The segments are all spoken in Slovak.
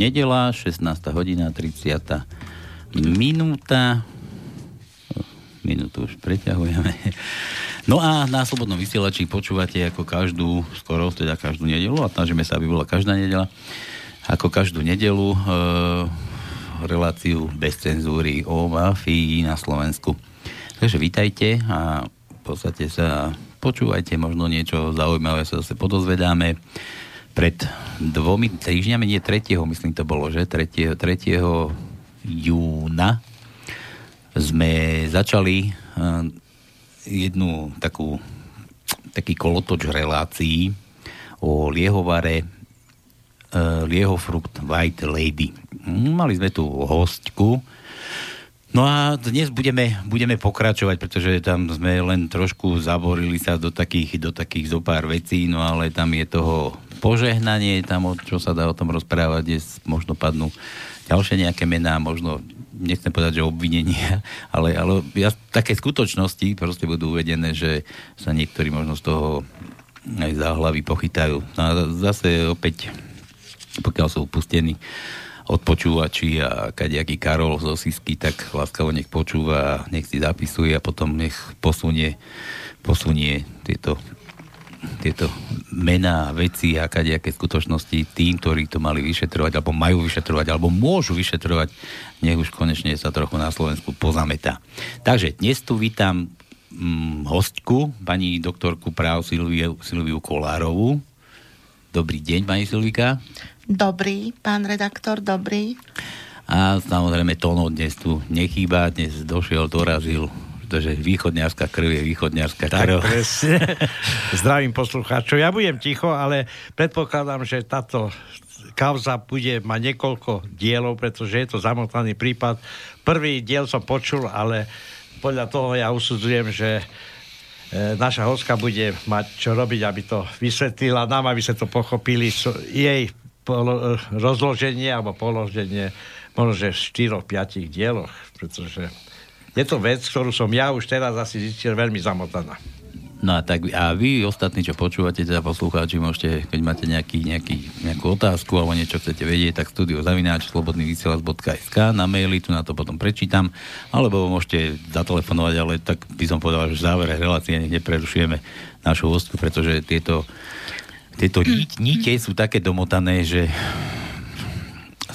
Nedela, 16. hodina, 30. minúta. Minútu už preťahujeme. No a na Slobodnom vysielači počúvate ako každú, skoro teda každú nedelu a snažíme sa, aby bola každá nedela, ako každú nedelu e, reláciu bez cenzúry o mafii na Slovensku. Takže vítajte a v podstate sa počúvajte, možno niečo zaujímavé sa zase podozvedáme pred dvomi týždňami, nie 3. myslím to bolo, že 3. 3. júna sme začali uh, jednu takú taký kolotoč relácií o liehovare uh, liehofrukt White Lady. Mali sme tu hostku, No a dnes budeme, budeme pokračovať, pretože tam sme len trošku zaborili sa do takých, do takých zo pár vecí, no ale tam je toho požehnanie, tam čo sa dá o tom rozprávať, dnes možno padnú ďalšie nejaké mená, možno nechcem povedať, že obvinenia, ale, ale ja, také skutočnosti proste budú uvedené, že sa niektorí možno z toho aj za hlavy pochytajú. No a zase opäť, pokiaľ sú upustení odpočúvači a kadejaký Karol z Osisky, tak láskavo nech počúva, nech si zapisuje a potom nech posunie, posunie tieto, tieto mená, veci a kadejaké skutočnosti tým, ktorí to mali vyšetrovať, alebo majú vyšetrovať, alebo môžu vyšetrovať, nech už konečne sa trochu na Slovensku pozametá. Takže dnes tu vítam hm, hostku, pani doktorku práv Silviu, Silviu Kolárovú. Dobrý deň, pani Silvika. Dobrý, pán redaktor, dobrý. A samozrejme Tono dnes tu nechýba, dnes došiel, dorazil, pretože východňarská krv je východňarská krv. Tak, presne. Zdravím poslucháčov. Ja budem ticho, ale predpokladám, že táto kauza bude mať niekoľko dielov, pretože je to zamotaný prípad. Prvý diel som počul, ale podľa toho ja usudzujem, že e, naša hostka bude mať čo robiť, aby to vysvetlila nám, aby sa to pochopili. Jej polo, rozloženie alebo položenie možno, že v 4-5 dieloch, pretože je to vec, ktorú som ja už teraz asi zistil veľmi zamotaná. No a tak a vy ostatní, čo počúvate, teda poslucháči, môžete, keď máte nejaký, nejaký, nejakú otázku alebo niečo chcete vedieť, tak studio zavináč slobodnyvysielac.sk na maili, tu na to potom prečítam, alebo môžete zatelefonovať, ale tak by som povedal, že v závere relácie neprerušujeme našu hostku, pretože tieto tieto níte sú také domotané, že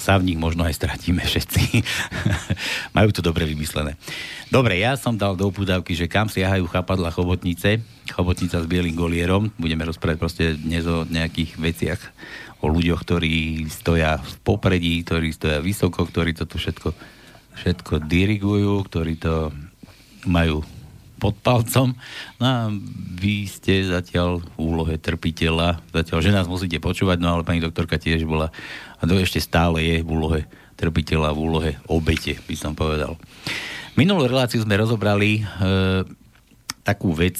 sa v nich možno aj stratíme všetci. Majú to dobre vymyslené. Dobre, ja som dal do upúdavky, že kam siahajú chapadla chobotnice. Chobotnica s bielým golierom. Budeme rozprávať proste dnes o nejakých veciach, o ľuďoch, ktorí stoja v popredí, ktorí stoja vysoko, ktorí to všetko, všetko dirigujú, ktorí to majú pod palcom. No a vy ste zatiaľ v úlohe trpiteľa, zatiaľ, že nás musíte počúvať, no ale pani doktorka tiež bola, a to ešte stále je v úlohe trpiteľa, v úlohe obete, by som povedal. Minulú reláciu sme rozobrali e, takú vec,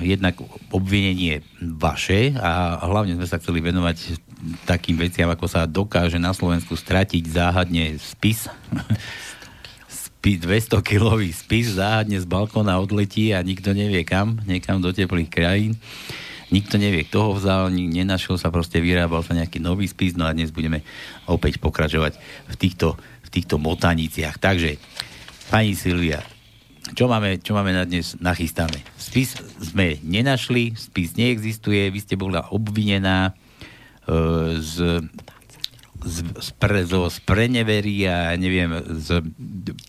jednak obvinenie vaše a hlavne sme sa chceli venovať takým veciam, ako sa dokáže na Slovensku stratiť záhadne spis 200 kilový spis záhadne z balkóna odletí a nikto nevie kam, niekam do teplých krajín. Nikto nevie, kto ho vzal, nenašiel sa, proste vyrábal sa nejaký nový spis, no a dnes budeme opäť pokračovať v týchto, v týchto motaniciach. Takže, pani Silvia, čo máme, čo máme na dnes nachystané? Spis sme nenašli, spis neexistuje, vy ste bola obvinená e, z z, z, pre, zo spreneveria, neviem, z,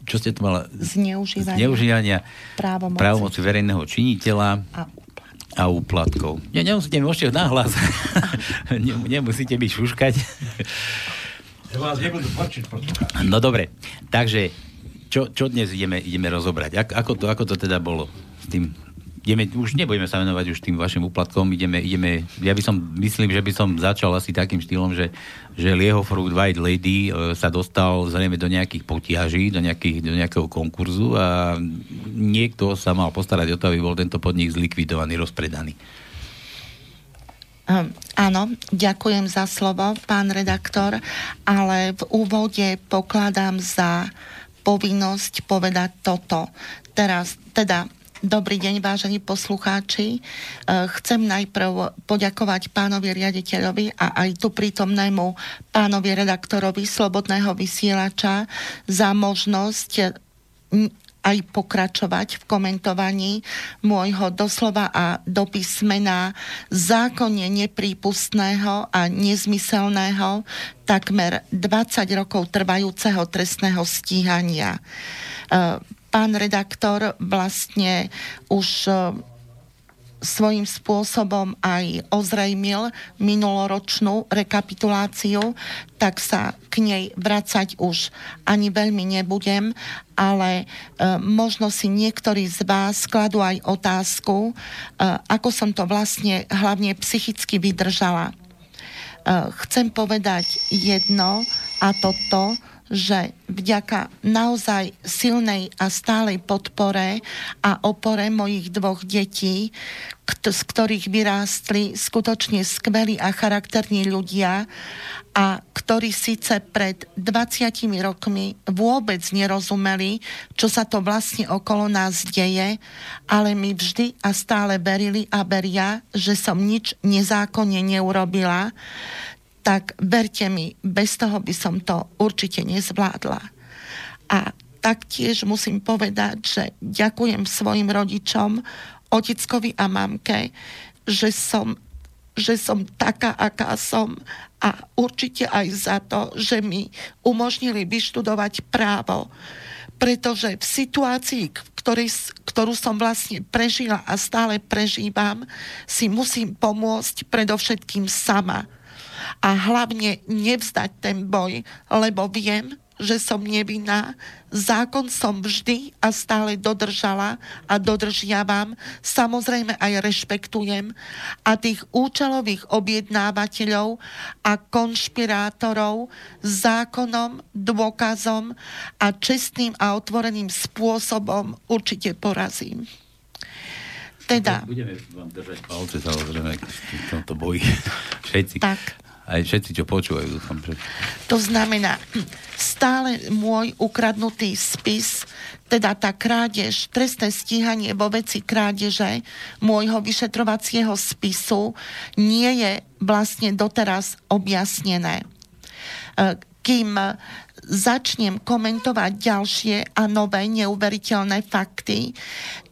čo ste to mala? Zneužívania, zneužívania právomoci. právomoci verejného činiteľa a a úplatkov. Nie, nemusíte, môžete nahlas. nemusíte byť šuškať. Ja vás nebudú počuť, No dobre, takže čo, čo dnes ideme, ideme rozobrať? Ako, ako, to, ako to teda bolo s tým ideme, už nebudeme sa venovať už tým vašim úplatkom, ideme, ideme, ja by som, myslím, že by som začal asi takým štýlom, že, že Lieho Fruit White Lady e, sa dostal zrejme do nejakých potiaží, do, nejakých, do nejakého konkurzu a niekto sa mal postarať o to, aby bol tento podnik zlikvidovaný, rozpredaný. Um, áno, ďakujem za slovo, pán redaktor, ale v úvode pokladám za povinnosť povedať toto. Teraz, teda Dobrý deň, vážení poslucháči. E, chcem najprv poďakovať pánovi riaditeľovi a aj tu prítomnému pánovi redaktorovi Slobodného vysielača za možnosť aj pokračovať v komentovaní môjho doslova a do písmena zákonne neprípustného a nezmyselného takmer 20 rokov trvajúceho trestného stíhania e, pán redaktor vlastne už e, svojím spôsobom aj ozrejmil minuloročnú rekapituláciu, tak sa k nej vracať už ani veľmi nebudem, ale e, možno si niektorí z vás skladú aj otázku, e, ako som to vlastne hlavne psychicky vydržala. E, chcem povedať jedno a toto, že vďaka naozaj silnej a stálej podpore a opore mojich dvoch detí, z ktorých vyrástli skutočne skvelí a charakterní ľudia a ktorí síce pred 20 rokmi vôbec nerozumeli, čo sa to vlastne okolo nás deje, ale mi vždy a stále verili a veria, že som nič nezákonne neurobila tak verte mi, bez toho by som to určite nezvládla. A taktiež musím povedať, že ďakujem svojim rodičom, oteckovi a mamke, že som, že som taká, aká som a určite aj za to, že mi umožnili vyštudovať právo. Pretože v situácii, ktorý, ktorú som vlastne prežila a stále prežívam, si musím pomôcť predovšetkým sama a hlavne nevzdať ten boj, lebo viem, že som nevinná. Zákon som vždy a stále dodržala a dodržiavam. Samozrejme aj rešpektujem. A tých účelových objednávateľov a konšpirátorov zákonom, dôkazom a čestným a otvoreným spôsobom určite porazím. Teda. Budeme vám držať palce samozrejme v tomto boji. Všetci. Tak aj všetci, čo počúvajú. Dúfam, že... To znamená, stále môj ukradnutý spis, teda tá krádež, trestné stíhanie vo veci krádeže môjho vyšetrovacieho spisu nie je vlastne doteraz objasnené. E, kým začnem komentovať ďalšie a nové neuveriteľné fakty,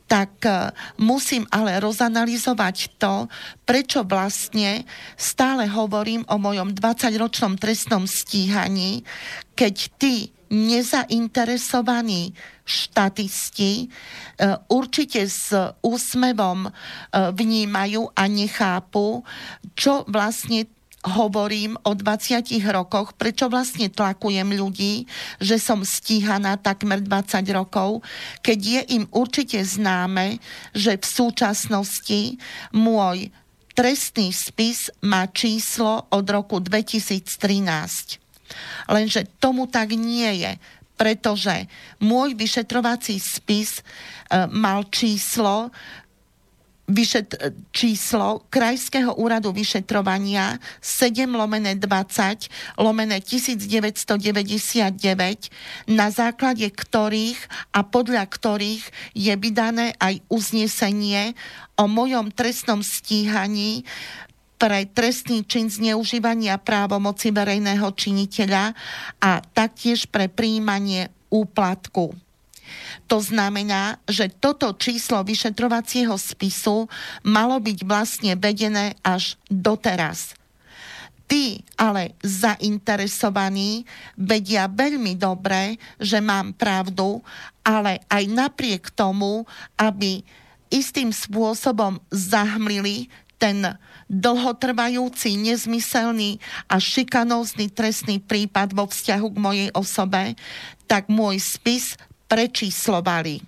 tak e, musím ale rozanalizovať to, prečo vlastne stále hovorím o mojom 20-ročnom trestnom stíhaní, keď tí nezainteresovaní štatisti e, určite s úsmevom e, vnímajú a nechápu, čo vlastne hovorím o 20 rokoch, prečo vlastne tlakujem ľudí, že som stíhaná takmer 20 rokov, keď je im určite známe, že v súčasnosti môj trestný spis má číslo od roku 2013. Lenže tomu tak nie je, pretože môj vyšetrovací spis e, mal číslo vyšet, číslo Krajského úradu vyšetrovania 7 lomené 20 lomené 1999, na základe ktorých a podľa ktorých je vydané aj uznesenie o mojom trestnom stíhaní pre trestný čin zneužívania právomoci verejného činiteľa a taktiež pre príjmanie úplatku. To znamená, že toto číslo vyšetrovacieho spisu malo byť vlastne vedené až doteraz. Tí ale zainteresovaní vedia veľmi dobre, že mám pravdu, ale aj napriek tomu, aby istým spôsobom zahmlili ten dlhotrvajúci, nezmyselný a šikanózny trestný prípad vo vzťahu k mojej osobe, tak môj spis prečíslovali. E,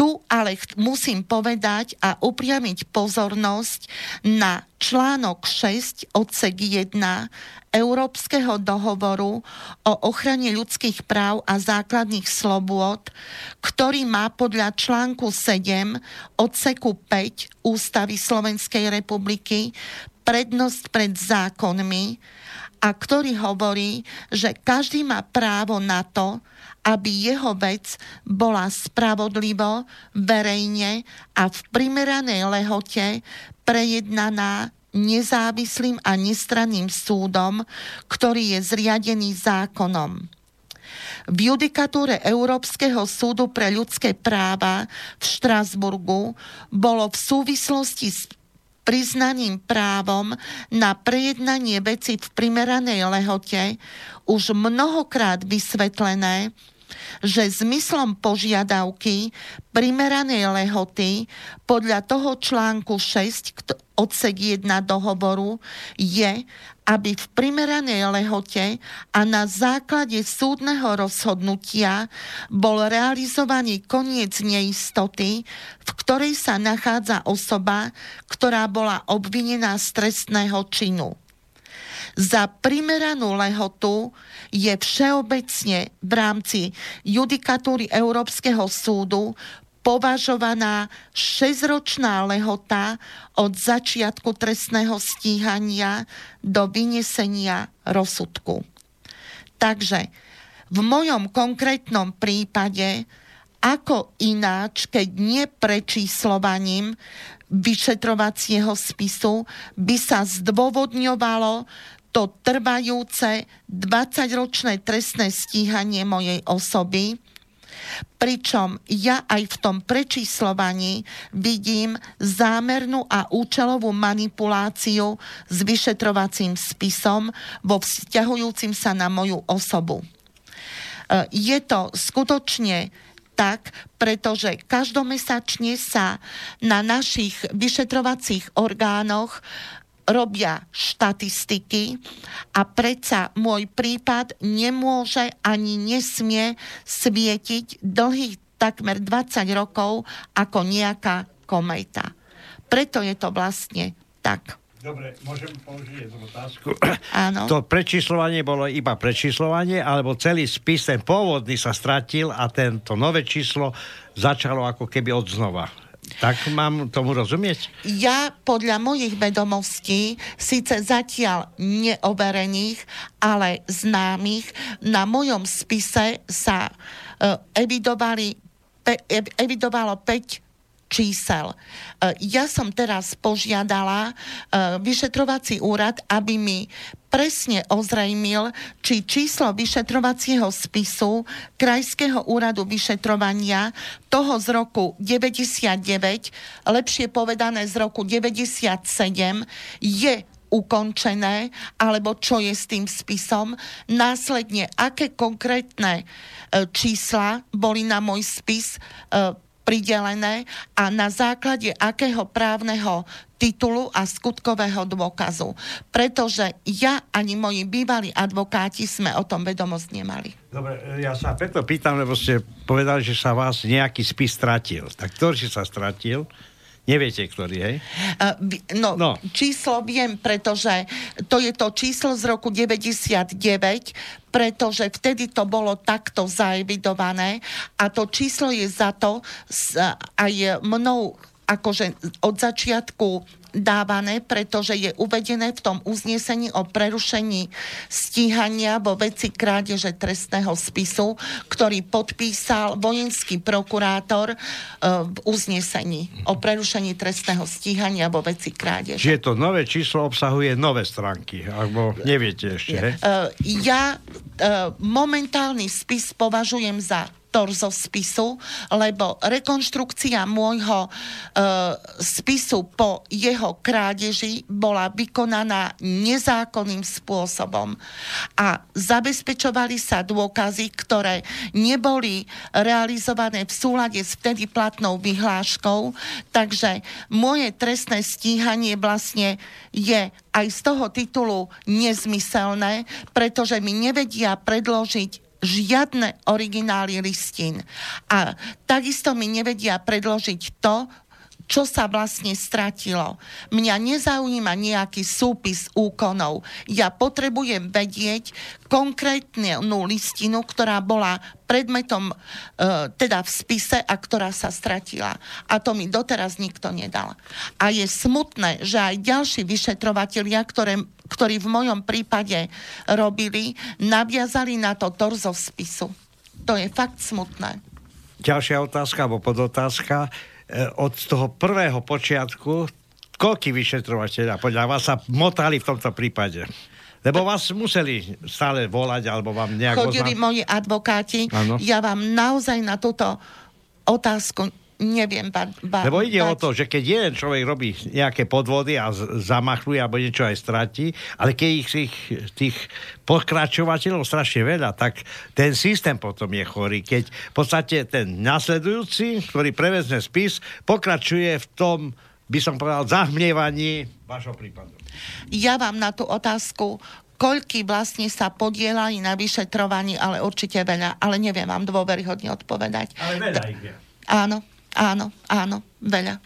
tu ale musím povedať a upriamiť pozornosť na článok 6 odsek 1 Európskeho dohovoru o ochrane ľudských práv a základných slobôd, ktorý má podľa článku 7 odseku 5 Ústavy Slovenskej republiky prednosť pred zákonmi a ktorý hovorí, že každý má právo na to, aby jeho vec bola spravodlivo, verejne a v primeranej lehote prejednaná nezávislým a nestranným súdom, ktorý je zriadený zákonom. V judikatúre Európskeho súdu pre ľudské práva v Štrasburgu bolo v súvislosti s priznaným právom na prejednanie veci v primeranej lehote už mnohokrát vysvetlené, že zmyslom požiadavky primeranej lehoty podľa toho článku 6 odsek 1 dohovoru je, aby v primeranej lehote a na základe súdneho rozhodnutia bol realizovaný koniec neistoty, v ktorej sa nachádza osoba, ktorá bola obvinená z trestného činu. Za primeranú lehotu je všeobecne v rámci judikatúry Európskeho súdu považovaná 6-ročná lehota od začiatku trestného stíhania do vynesenia rozsudku. Takže v mojom konkrétnom prípade, ako ináč, keď nie prečíslovaním vyšetrovacieho spisu, by sa zdôvodňovalo to trvajúce 20-ročné trestné stíhanie mojej osoby, pričom ja aj v tom prečíslovaní vidím zámernú a účelovú manipuláciu s vyšetrovacím spisom vo vzťahujúcim sa na moju osobu. E, je to skutočne tak, pretože každomesačne sa na našich vyšetrovacích orgánoch robia štatistiky a predsa môj prípad nemôže ani nesmie svietiť dlhých takmer 20 rokov ako nejaká kometa. Preto je to vlastne tak. Dobre, môžem položiť jednu otázku. Áno. To prečíslovanie bolo iba prečíslovanie, alebo celý spis, ten pôvodný sa stratil a tento nové číslo začalo ako keby od znova. Tak mám tomu rozumieť? Ja podľa mojich vedomostí, síce zatiaľ neoverených, ale známych, na mojom spise sa uh, evidovali, pe, evidovalo 5 čísel. E, ja som teraz požiadala e, vyšetrovací úrad, aby mi presne ozrejmil, či číslo vyšetrovacieho spisu Krajského úradu vyšetrovania toho z roku 99, lepšie povedané z roku 97, je ukončené, alebo čo je s tým spisom, následne aké konkrétne e, čísla boli na môj spis pridelené a na základe akého právneho titulu a skutkového dôkazu. Pretože ja ani moji bývalí advokáti sme o tom vedomosť nemali. Dobre, ja sa preto pýtam, lebo ste povedali, že sa vás nejaký spis stratil. Tak ktorý sa stratil? Neviete, ktorý, hej? No, no, číslo viem, pretože to je to číslo z roku 99, pretože vtedy to bolo takto zaevidované a to číslo je za to aj mnou akože od začiatku dávané, pretože je uvedené v tom uznesení o prerušení stíhania vo veci krádeže trestného spisu, ktorý podpísal vojenský prokurátor e, v uznesení o prerušení trestného stíhania vo veci krádeže. Čiže to nové číslo obsahuje nové stránky, alebo neviete ešte, he? Ja e, momentálny spis považujem za torzo spisu, lebo rekonštrukcia môjho e, spisu po jeho krádeži bola vykonaná nezákonným spôsobom a zabezpečovali sa dôkazy, ktoré neboli realizované v súlade s vtedy platnou vyhláškou, takže moje trestné stíhanie vlastne je aj z toho titulu nezmyselné, pretože mi nevedia predložiť žiadne originály listín. A takisto mi nevedia predložiť to, čo sa vlastne stratilo. Mňa nezaujíma nejaký súpis úkonov. Ja potrebujem vedieť konkrétnu listinu, ktorá bola predmetom e, teda v spise a ktorá sa stratila. A to mi doteraz nikto nedal. A je smutné, že aj ďalší vyšetrovatelia, ktoré, ktorí v mojom prípade robili, naviazali na to torzo spisu. To je fakt smutné ďalšia otázka, alebo podotázka. E, od toho prvého počiatku, koľký vyšetrovateľa podľa vás sa motali v tomto prípade? Lebo vás museli stále volať, alebo vám nejak... Chodili oznam... moji advokáti. Ano. Ja vám naozaj na túto otázku neviem ba, ba, Lebo ide bať. o to, že keď jeden človek robí nejaké podvody a z- alebo niečo aj stratí, ale keď ich tých, tých pokračovateľov strašne veľa, tak ten systém potom je chorý. Keď v podstate ten nasledujúci, ktorý prevezne spis, pokračuje v tom, by som povedal, zahmlievaní vašho prípadu. Ja vám na tú otázku koľky vlastne sa podielali na vyšetrovaní, ale určite veľa, ale neviem vám dôveryhodne odpovedať. Ale veľa ich je. Áno, Áno, áno, veľa.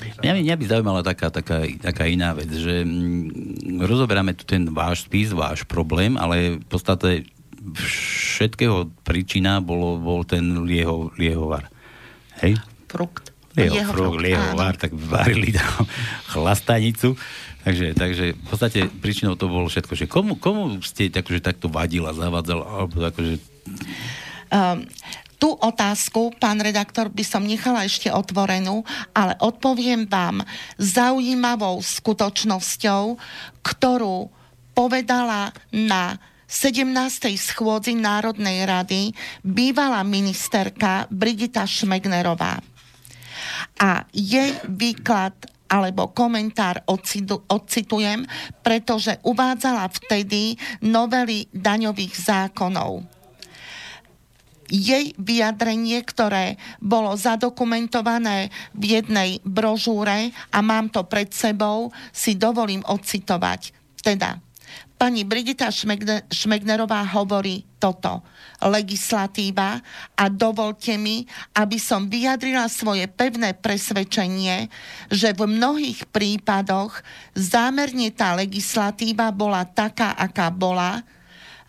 Mňa, mňa by zaujímala taká, taká, taká iná vec, že mm, rozoberáme tu ten váš spis, váš problém, ale v podstate všetkého príčina bolo, bol ten lieho, liehovar. Hej? Frukt. Lieho, Jeho frukt, liehovar, tak varili tam chlastanicu. Takže, takže v podstate príčinou to bolo všetko, že komu, komu ste akože takto vadila, zavadzala, alebo akože... Um, tú otázku, pán redaktor, by som nechala ešte otvorenú, ale odpoviem vám zaujímavou skutočnosťou, ktorú povedala na 17. schôdzi Národnej rady bývalá ministerka Brigita Šmegnerová. A jej výklad alebo komentár odcitujem, pretože uvádzala vtedy novely daňových zákonov jej vyjadrenie, ktoré bolo zadokumentované v jednej brožúre a mám to pred sebou, si dovolím odcitovať. Teda, pani Brigita Šmegnerová hovorí toto. Legislatíva a dovolte mi, aby som vyjadrila svoje pevné presvedčenie, že v mnohých prípadoch zámerne tá legislatíva bola taká, aká bola,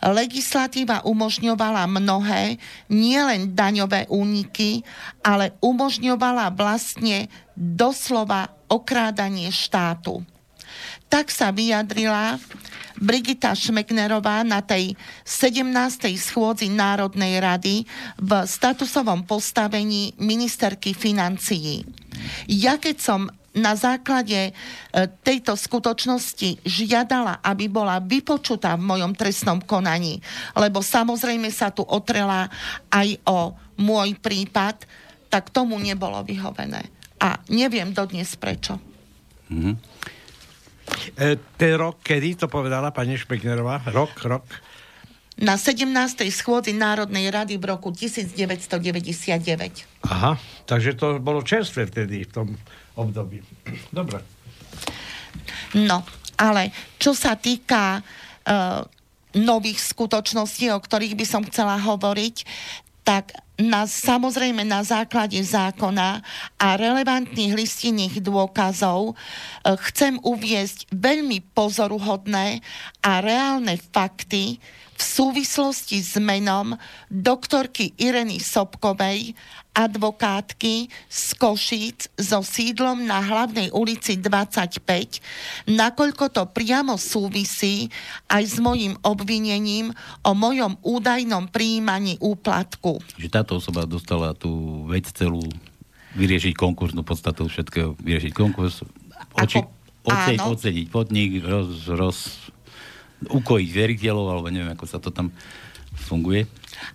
legislatíva umožňovala mnohé, nielen daňové úniky, ale umožňovala vlastne doslova okrádanie štátu. Tak sa vyjadrila Brigita Šmeknerová na tej 17. schôdzi Národnej rady v statusovom postavení ministerky financií. Ja keď som na základe e, tejto skutočnosti žiadala, aby bola vypočutá v mojom trestnom konaní, lebo samozrejme sa tu otrela aj o môj prípad, tak tomu nebolo vyhovené. A neviem dodnes prečo. Mm-hmm. E, ten rok, kedy to povedala pani Špeknerová? Rok, rok? Na 17. schôdzi Národnej rady v roku 1999. Aha, takže to bolo čerstvé vtedy v tom období. Dobre. No, ale čo sa týka uh, nových skutočností, o ktorých by som chcela hovoriť, tak na, samozrejme na základe zákona a relevantných listinných dôkazov uh, chcem uviesť veľmi pozoruhodné a reálne fakty, v súvislosti s menom doktorky Ireny Sobkovej, advokátky z Košíc so sídlom na hlavnej ulici 25, nakoľko to priamo súvisí aj s mojim obvinením o mojom údajnom príjmaní úplatku. Že táto osoba dostala tú vec celú vyriešiť konkursnú podstatu všetkého, vyriešiť konkurs, oči, odsediť podnik, roz, roz, ukojiť veriteľov, alebo neviem, ako sa to tam funguje.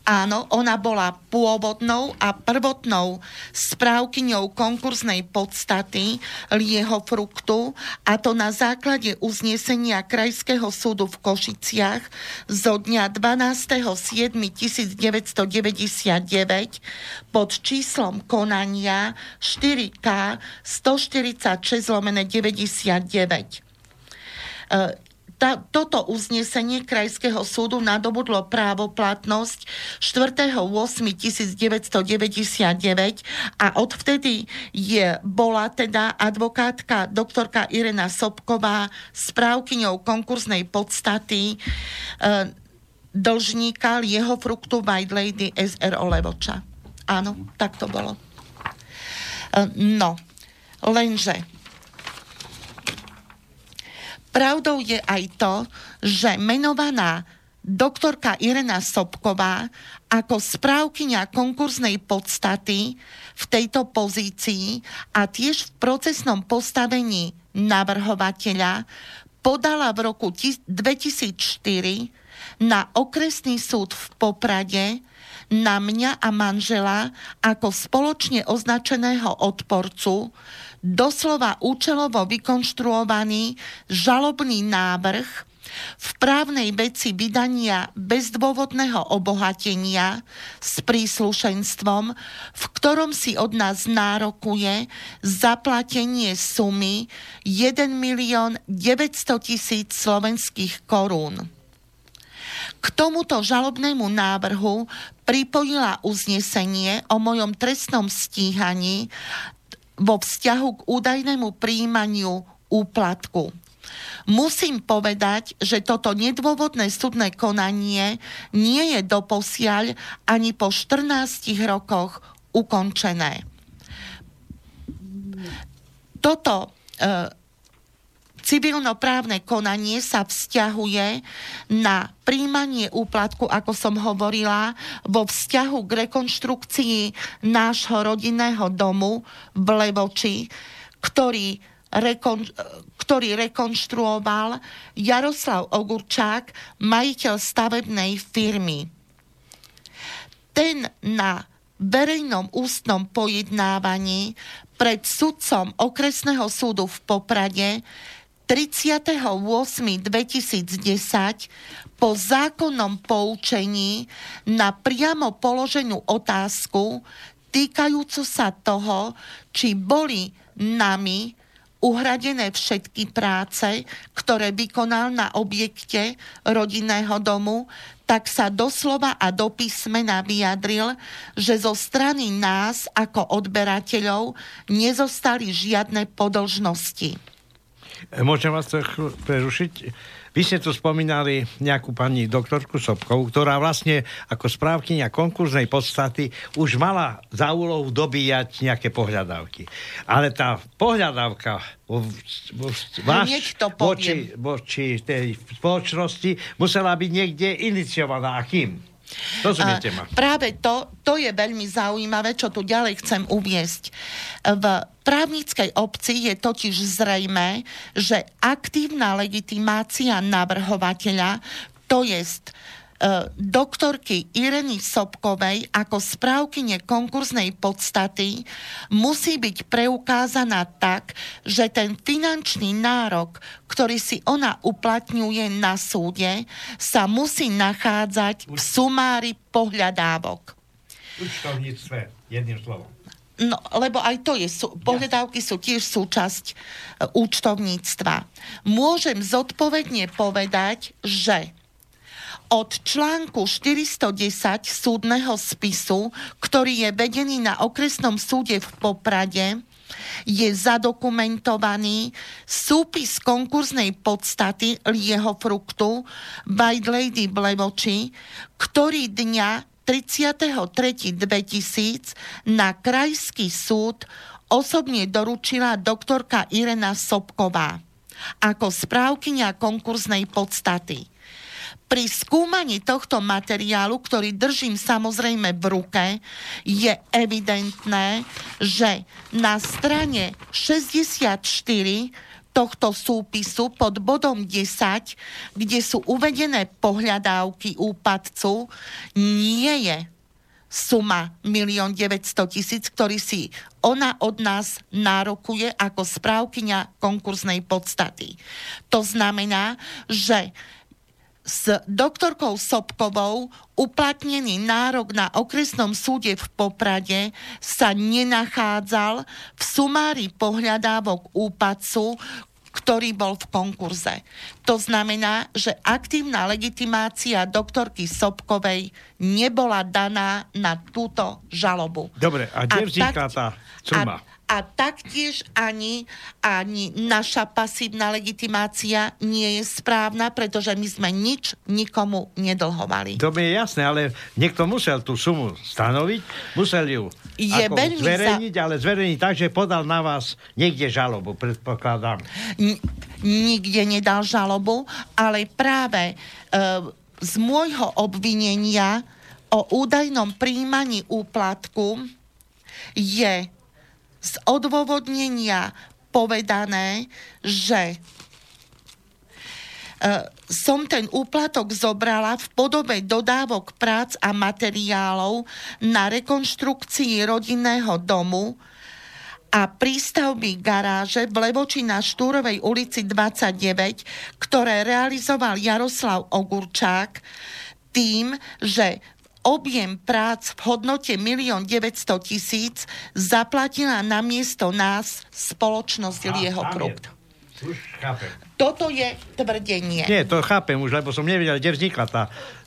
Áno, ona bola pôvodnou a prvotnou správkyňou konkursnej podstaty lieho fruktu a to na základe uznesenia Krajského súdu v Košiciach zo dňa 12.7.1999 pod číslom konania 4K 146 99 tá, toto uznesenie Krajského súdu nadobudlo právoplatnosť 4.8.1999 a odvtedy je, bola teda advokátka doktorka Irena Sobková správkyňou konkurznej podstaty e, dlžníka jeho fruktu White Lady SR Olevoča. Áno, tak to bolo. E, no, lenže Pravdou je aj to, že menovaná doktorka Irena Sobková ako správkyňa konkurznej podstaty v tejto pozícii a tiež v procesnom postavení navrhovateľa podala v roku 2004 na okresný súd v Poprade na mňa a manžela ako spoločne označeného odporcu doslova účelovo vykonštruovaný žalobný návrh v právnej veci vydania bezdôvodného obohatenia s príslušenstvom, v ktorom si od nás nárokuje zaplatenie sumy 1 milión 900 tisíc slovenských korún. K tomuto žalobnému návrhu pripojila uznesenie o mojom trestnom stíhaní vo vzťahu k údajnému príjmaniu úplatku. Musím povedať, že toto nedôvodné súdne konanie nie je doposiaľ ani po 14 rokoch ukončené. Toto e, Civilnoprávne konanie sa vzťahuje na príjmanie úplatku, ako som hovorila, vo vzťahu k rekonštrukcii nášho rodinného domu v Levoči, ktorý rekon, ktorý rekonštruoval Jaroslav Ogurčák, majiteľ stavebnej firmy. Ten na verejnom ústnom pojednávaní pred sudcom okresného súdu v Poprade 38.2010 po zákonnom poučení na priamo položenú otázku týkajúcu sa toho, či boli nami uhradené všetky práce, ktoré vykonal na objekte rodinného domu, tak sa doslova a do písmena vyjadril, že zo strany nás ako odberateľov nezostali žiadne podlžnosti. Môžem vás to prerušiť? Vy ste tu spomínali nejakú pani doktorku Sobkovú, ktorá vlastne ako správkynia konkurznej podstaty už mala za úlohu dobíjať nejaké pohľadávky. Ale tá pohľadávka váš, voči, voči tej spoločnosti musela byť niekde iniciovaná. A kým? Rozumiete ma? Práve to, to je veľmi zaujímavé, čo tu ďalej chcem uviesť. V právnickej obci je totiž zrejme, že aktívna legitimácia navrhovateľa, to jest E, doktorky Ireny Sobkovej ako správkyne konkurznej podstaty musí byť preukázaná tak, že ten finančný nárok, ktorý si ona uplatňuje na súde, sa musí nachádzať v sumári pohľadávok. Účtovníctve, jedným slovom. No, lebo aj to je, sú, pohľadávky sú tiež súčasť e, účtovníctva. Môžem zodpovedne povedať, že od článku 410 súdneho spisu, ktorý je vedený na okresnom súde v Poprade, je zadokumentovaný súpis konkurznej podstaty jeho fruktu White Lady Blevoči, ktorý dňa 33.2000 na krajský súd osobne doručila doktorka Irena Sobková ako správkynia konkurznej podstaty. Pri skúmaní tohto materiálu, ktorý držím samozrejme v ruke, je evidentné, že na strane 64 tohto súpisu pod bodom 10, kde sú uvedené pohľadávky úpadcu, nie je suma 1 900 tisíc, ktorý si ona od nás nárokuje ako správkyňa konkursnej podstaty. To znamená, že s doktorkou Sobkovou uplatnený nárok na okresnom súde v Poprade sa nenachádzal v sumári pohľadávok úpadcu, ktorý bol v konkurze. To znamená, že aktívna legitimácia doktorky Sobkovej nebola daná na túto žalobu. Dobre, a kde vznikla tá suma? A, a taktiež ani, ani naša pasívna legitimácia nie je správna, pretože my sme nič nikomu nedlhovali. To mi je jasné, ale niekto musel tú sumu stanoviť, musel ju je ako zverejniť, za... ale zverejniť tak, že podal na vás niekde žalobu, predpokladám. N- nikde nedal žalobu, ale práve e, z môjho obvinenia o údajnom príjmaní úplatku je z odôvodnenia povedané, že e, som ten úplatok zobrala v podobe dodávok prác a materiálov na rekonštrukcii rodinného domu a prístavby garáže v Levoči na Štúrovej ulici 29, ktoré realizoval Jaroslav Ogurčák tým, že objem prác v hodnote 1 900 tisíc zaplatila na miesto nás spoločnosť Lieho Kruk. Toto je tvrdenie. Nie, to chápem už, lebo som nevedel, kde vznikla tá,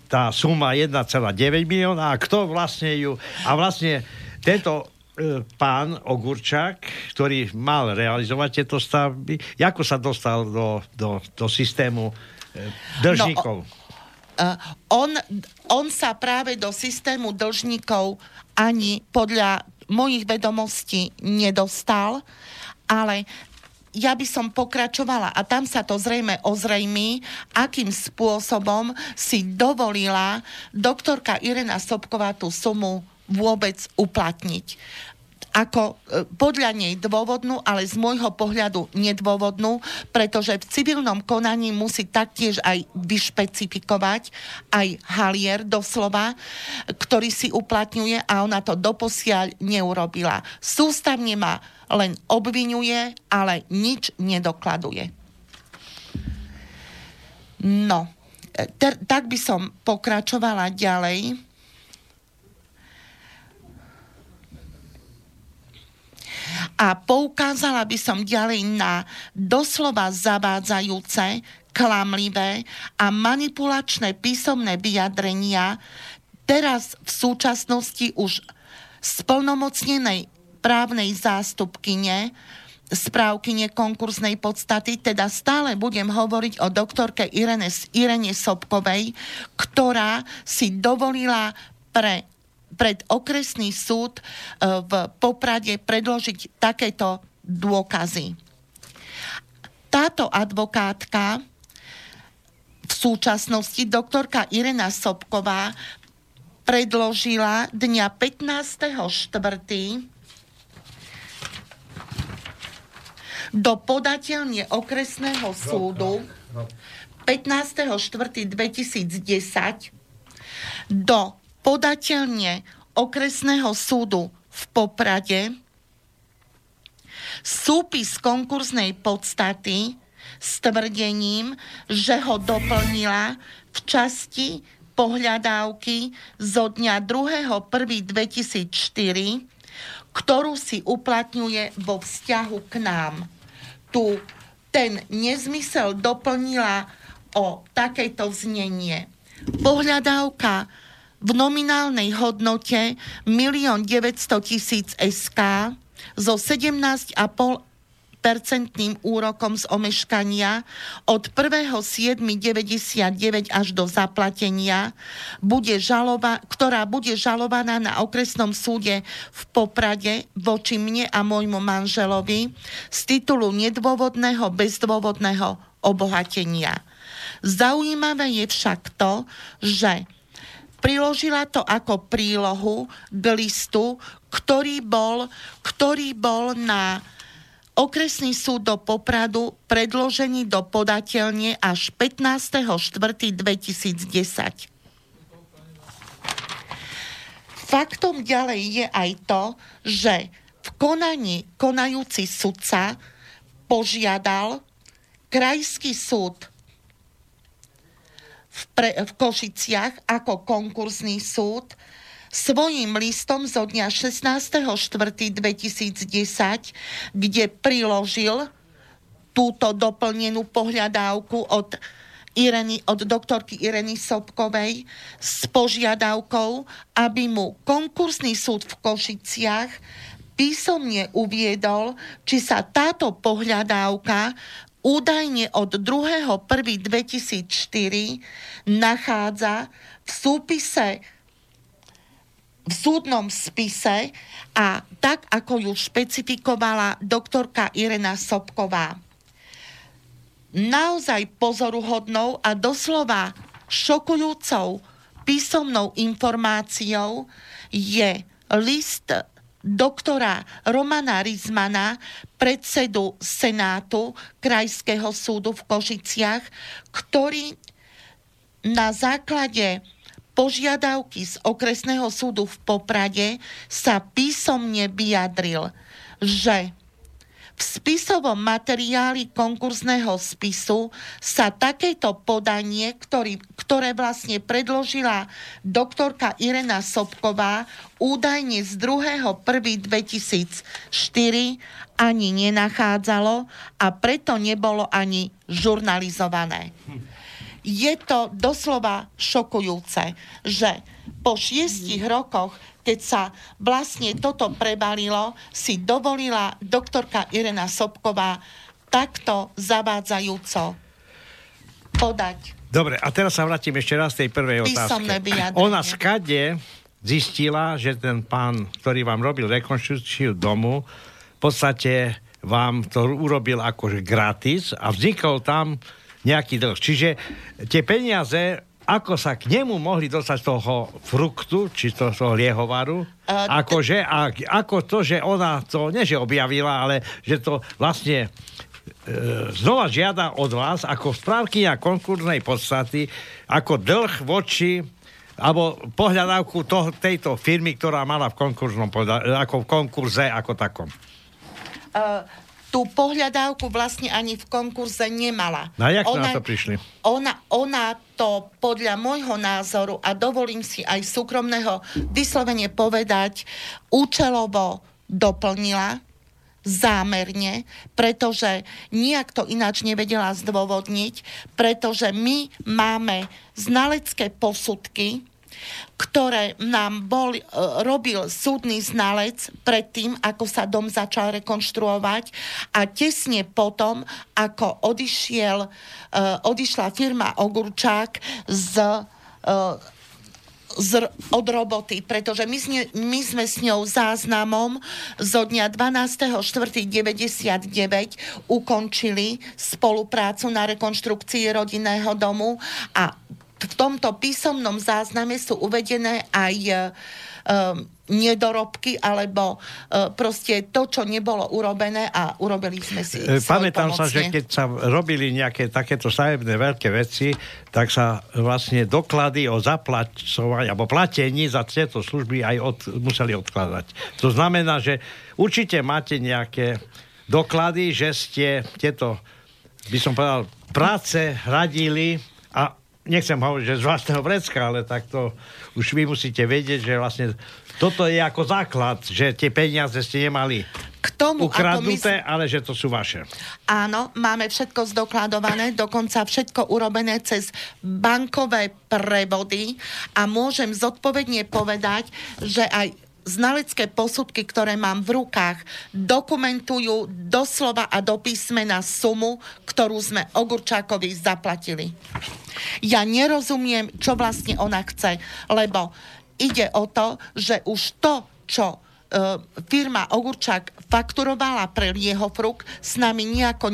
tá suma 1,9 milióna a kto vlastne ju... A vlastne tento e, pán Ogurčák, ktorý mal realizovať tieto stavby, ako sa dostal do, do, do systému e, držníkov? No, on, on sa práve do systému dlžníkov ani podľa mojich vedomostí nedostal, ale ja by som pokračovala a tam sa to zrejme ozrejmí, akým spôsobom si dovolila doktorka Irena Sobková tú sumu vôbec uplatniť ako e, podľa nej dôvodnú, ale z môjho pohľadu nedôvodnú, pretože v civilnom konaní musí taktiež aj vyšpecifikovať aj halier doslova, ktorý si uplatňuje a ona to doposiaľ neurobila. Sústavne ma len obvinuje, ale nič nedokladuje. No, e, ter, tak by som pokračovala ďalej. A poukázala by som ďalej na doslova zavádzajúce, klamlivé a manipulačné písomné vyjadrenia teraz v súčasnosti už splnomocnenej právnej zástupkyne, správkyne konkursnej podstaty, teda stále budem hovoriť o doktorke Irene, Irene Sobkovej, ktorá si dovolila pre pred okresný súd e, v Poprade predložiť takéto dôkazy. Táto advokátka v súčasnosti doktorka Irena Sobková predložila dňa 15.4. do podateľne okresného súdu 15.4.2010 do podateľne okresného súdu v Poprade súpis konkurznej podstaty s tvrdením, že ho doplnila v časti pohľadávky zo dňa 2.1.2004, ktorú si uplatňuje vo vzťahu k nám. Tu ten nezmysel doplnila o takéto znenie. Pohľadávka v nominálnej hodnote 1 900 tisíc SK so 17,5 percentným úrokom z omeškania od 1.7.99 až do zaplatenia, bude žaloba, ktorá bude žalovaná na okresnom súde v Poprade voči mne a môjmu manželovi z titulu nedôvodného, bezdôvodného obohatenia. Zaujímavé je však to, že priložila to ako prílohu k listu, ktorý bol, ktorý bol na okresný súd do Popradu predložený do podateľne až 15.4.2010. Faktom ďalej je aj to, že v konaní konajúci sudca požiadal Krajský súd pre, v Košiciach ako konkursný súd. Svojim listom zo dňa 16.4.2010, kde priložil túto doplnenú pohľadávku od Ireny, od doktorky Ireny Sobkovej s požiadavkou, aby mu konkursný súd v Košiciach písomne uviedol, či sa táto pohľadávka údajne od 2.1.2004 nachádza v súpise v súdnom spise a tak, ako ju špecifikovala doktorka Irena Sobková. Naozaj pozoruhodnou a doslova šokujúcou písomnou informáciou je list doktora Romana Rizmana, predsedu Senátu Krajského súdu v Košiciach, ktorý na základe požiadavky z okresného súdu v Poprade sa písomne vyjadril, že v spisovom materiáli konkurzného spisu sa takéto podanie, ktorý, ktoré vlastne predložila doktorka Irena Sobková, údajne z 2.1.2004 ani nenachádzalo a preto nebolo ani žurnalizované. Je to doslova šokujúce, že po šiestich rokoch keď sa vlastne toto prebalilo, si dovolila doktorka Irena Sobková takto zavádzajúco podať. Dobre, a teraz sa vrátim ešte raz tej prvej otázke. Ona skade zistila, že ten pán, ktorý vám robil rekonštrukciu domu, v podstate vám to urobil akože gratis a vznikol tam nejaký dlh. Čiže tie peniaze ako sa k nemu mohli dostať toho fruktu, či to, toho liehovaru, uh, akože, a ako to, že ona to, nie že objavila, ale že to vlastne e, znova žiada od vás, ako správkynia konkurznej podstaty, ako dlh voči alebo pohľadávku to, tejto firmy, ktorá mala v konkurznom ako v konkurze ako takom. Uh, tú pohľadávku vlastne ani v konkurze nemala. Na jak ona, na to prišli? Ona, ona to podľa môjho názoru, a dovolím si aj súkromného vyslovene povedať, účelovo doplnila, zámerne, pretože nijak to ináč nevedela zdôvodniť, pretože my máme znalecké posudky, ktoré nám bol, e, robil súdny znalec predtým, ako sa dom začal rekonštruovať. A tesne potom, ako odišiel, e, odišla firma Ogurčák z e, z, od roboty, pretože my, sne, my sme s ňou záznamom zo dňa 12.4.99 ukončili spoluprácu na rekonštrukcii rodinného domu a v tomto písomnom zázname sú uvedené aj um, nedorobky alebo uh, proste to, čo nebolo urobené a urobili sme si Pamätám sa, že keď sa robili nejaké takéto stavebné veľké veci, tak sa vlastne doklady o zaplacovaní alebo platení za tieto služby aj od, museli odkladať. To znamená, že určite máte nejaké doklady, že ste tieto, by som povedal, práce radili nechcem hovoriť, že z vlastného vrecka, ale takto už vy musíte vedieť, že vlastne toto je ako základ, že tie peniaze ste nemali k tomu, ukradnuté, my... ale že to sú vaše. Áno, máme všetko zdokladované, dokonca všetko urobené cez bankové prevody a môžem zodpovedne povedať, že aj znalecké posudky, ktoré mám v rukách, dokumentujú doslova a do písmena sumu, ktorú sme Ogurčákovi zaplatili. Ja nerozumiem, čo vlastne ona chce, lebo ide o to, že už to, čo e, firma Ogurčák fakturovala pre jeho fruk, s nami nejako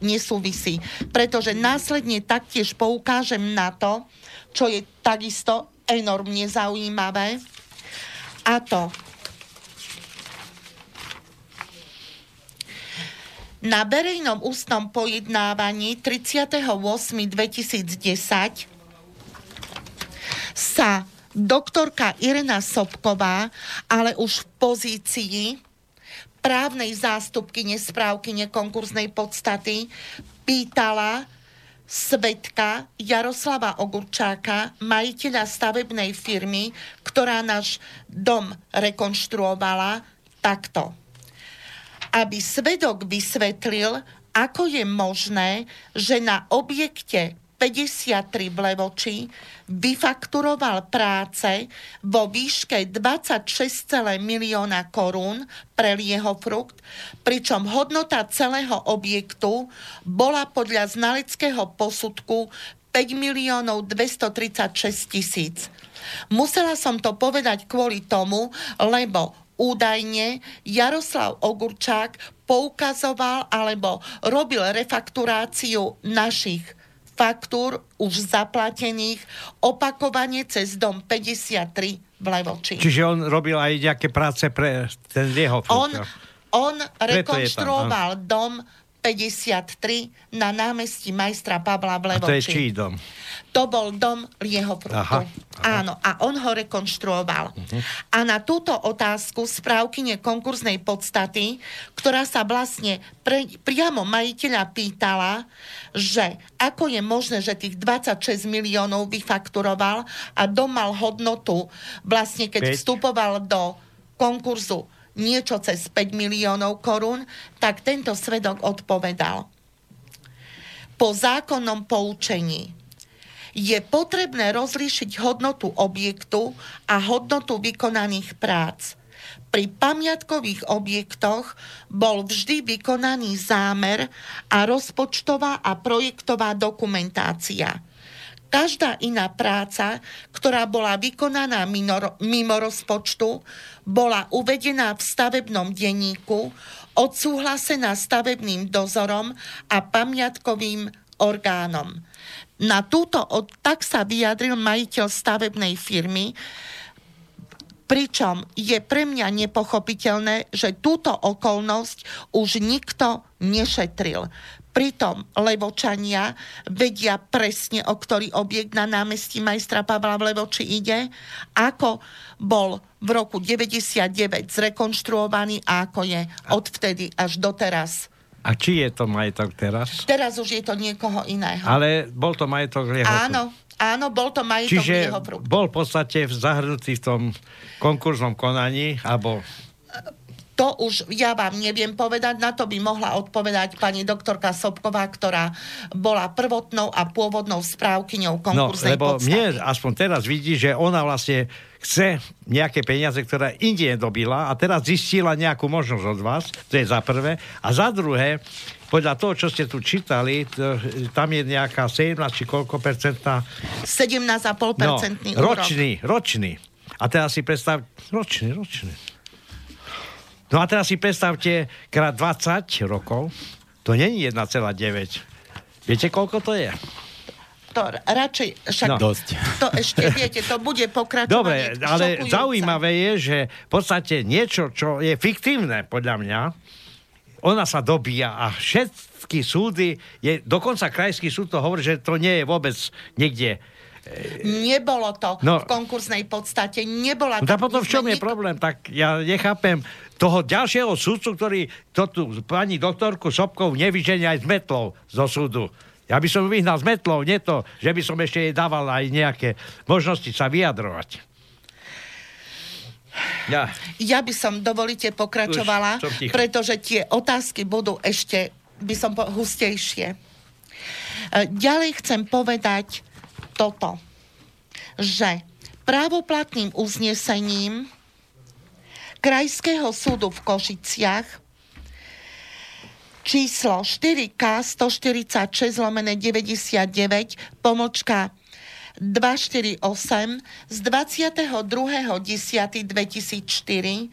nesúvisí. Pretože následne taktiež poukážem na to, čo je takisto enormne zaujímavé, a to na verejnom ústnom pojednávaní 38.2010 sa doktorka Irena Sobková, ale už v pozícii právnej zástupky nesprávky nekonkurznej podstaty pýtala svetka Jaroslava Ogurčáka, majiteľa stavebnej firmy, ktorá náš dom rekonštruovala takto. Aby svedok vysvetlil, ako je možné, že na objekte 53 v Levoči vyfakturoval práce vo výške 26, milióna korún pre lieho frukt, pričom hodnota celého objektu bola podľa znaleckého posudku 5 miliónov 236 tisíc. Musela som to povedať kvôli tomu, lebo údajne Jaroslav Ogurčák poukazoval alebo robil refakturáciu našich faktúr už zaplatených opakovane cez dom 53 v Levoči. Čiže on robil aj nejaké práce pre ten jeho On, on rekonštruoval dom 53 na námestí majstra Pavla v Levoči. A to je čí dom? To bol dom. Aha, aha. Áno, a on ho rekonštruoval. Uh-huh. A na túto otázku správkyne konkurznej podstaty, ktorá sa vlastne pre, priamo majiteľa pýtala, že ako je možné, že tých 26 miliónov vyfakturoval a dom mal hodnotu vlastne, keď 5. vstupoval do konkurzu niečo cez 5 miliónov korún, tak tento svedok odpovedal. Po zákonnom poučení je potrebné rozlíšiť hodnotu objektu a hodnotu vykonaných prác. Pri pamiatkových objektoch bol vždy vykonaný zámer a rozpočtová a projektová dokumentácia každá iná práca, ktorá bola vykonaná mimo rozpočtu, bola uvedená v stavebnom denníku, odsúhlasená stavebným dozorom a pamiatkovým orgánom. Na túto, tak sa vyjadril majiteľ stavebnej firmy, pričom je pre mňa nepochopiteľné, že túto okolnosť už nikto nešetril. Pritom Levočania vedia presne, o ktorý objekt na námestí majstra Pavla v Levoči ide, ako bol v roku 99 zrekonštruovaný a ako je odvtedy až doteraz. A či je to majetok teraz? Teraz už je to niekoho iného. Ale bol to majetok jeho Áno, áno, bol to majetok Čiže jeho bol v podstate zahrnutý v tom konkurznom konaní, alebo to už ja vám neviem povedať, na to by mohla odpovedať pani doktorka Sobková, ktorá bola prvotnou a pôvodnou správkyňou konkurznej no, lebo podstaty. mne aspoň teraz vidí, že ona vlastne chce nejaké peniaze, ktoré inde dobila a teraz zistila nejakú možnosť od vás, to je za prvé. A za druhé, podľa toho, čo ste tu čítali, to, tam je nejaká 17 či koľko percentá? 17,5 percentný no, ročný, ročný. A teraz si predstav, ročný, ročný. No a teraz si predstavte, krát 20 rokov, to není 1,9. Viete, koľko to je? To radšej, však no. Dosť. to ešte, viete, to bude pokračovať. Dobre, ale šokujúca. zaujímavé je, že v podstate niečo, čo je fiktívne, podľa mňa, ona sa dobíja a všetky súdy, je, dokonca krajský súd to hovorí, že to nie je vôbec niekde Nebolo to no, v konkursnej podstate. Nebola no, potom v čom je problém? Tak ja nechápem toho ďalšieho súdcu, ktorý to tu pani doktorku Sobkov nevyženia aj s metlou zo súdu. Ja by som vyhnal s metlou, nie to, že by som ešte jej dával aj nejaké možnosti sa vyjadrovať. Ja. ja by som, dovolite, pokračovala, pretože tie otázky budú ešte, by som po, hustejšie. E, ďalej chcem povedať, toto, že právoplatným uznesením Krajského súdu v Košiciach číslo 4K 146 lomené 99 pomočka 248 z 22.10.2004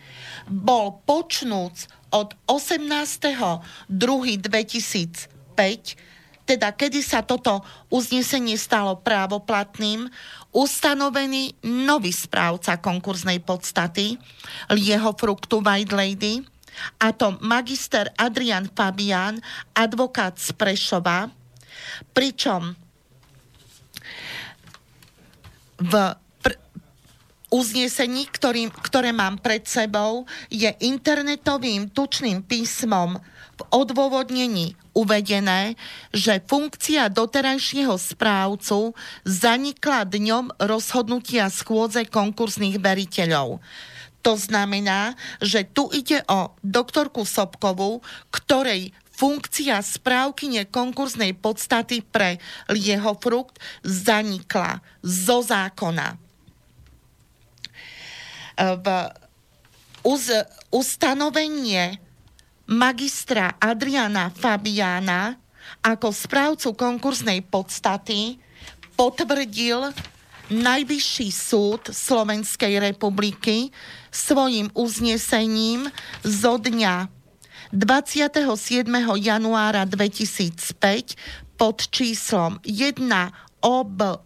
bol počnúc od 18.2.2005 teda kedy sa toto uznesenie stalo právoplatným, ustanovený nový správca konkurznej podstaty, jeho fruktu White Lady, a to magister Adrian Fabian, advokát z Prešova, pričom v pr- uznesení, ktorý, ktoré mám pred sebou, je internetovým tučným písmom v odôvodnení uvedené, že funkcia doterajšieho správcu zanikla dňom rozhodnutia schôdze konkursných veriteľov. To znamená, že tu ide o doktorku Sobkovú, ktorej funkcia správkyne konkurznej podstaty pre lieho frukt zanikla zo zákona. V ustanovenie magistra Adriana Fabiana ako správcu konkurznej podstaty potvrdil Najvyšší súd Slovenskej republiky svojim uznesením zo dňa 27. januára 2005 pod číslom 1 OBO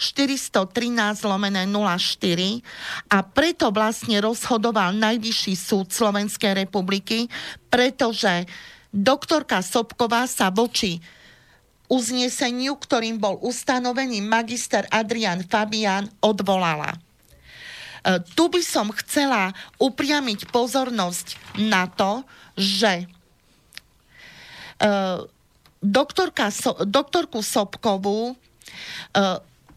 413 lomené 04 a preto vlastne rozhodoval Najvyšší súd Slovenskej republiky, pretože doktorka Sobková sa voči uzneseniu, ktorým bol ustanovený magister Adrian Fabian, odvolala. E, tu by som chcela upriamiť pozornosť na to, že e, doktorka, doktorku Sobkovú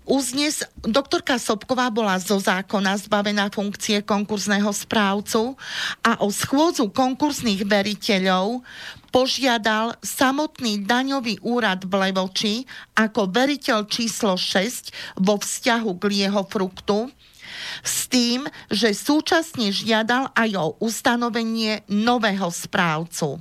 uznes, doktorka Sobková bola zo zákona zbavená funkcie konkurzného správcu a o schôdzu konkurzných veriteľov požiadal samotný daňový úrad v Levoči ako veriteľ číslo 6 vo vzťahu k jeho fruktu s tým, že súčasne žiadal aj o ustanovenie nového správcu.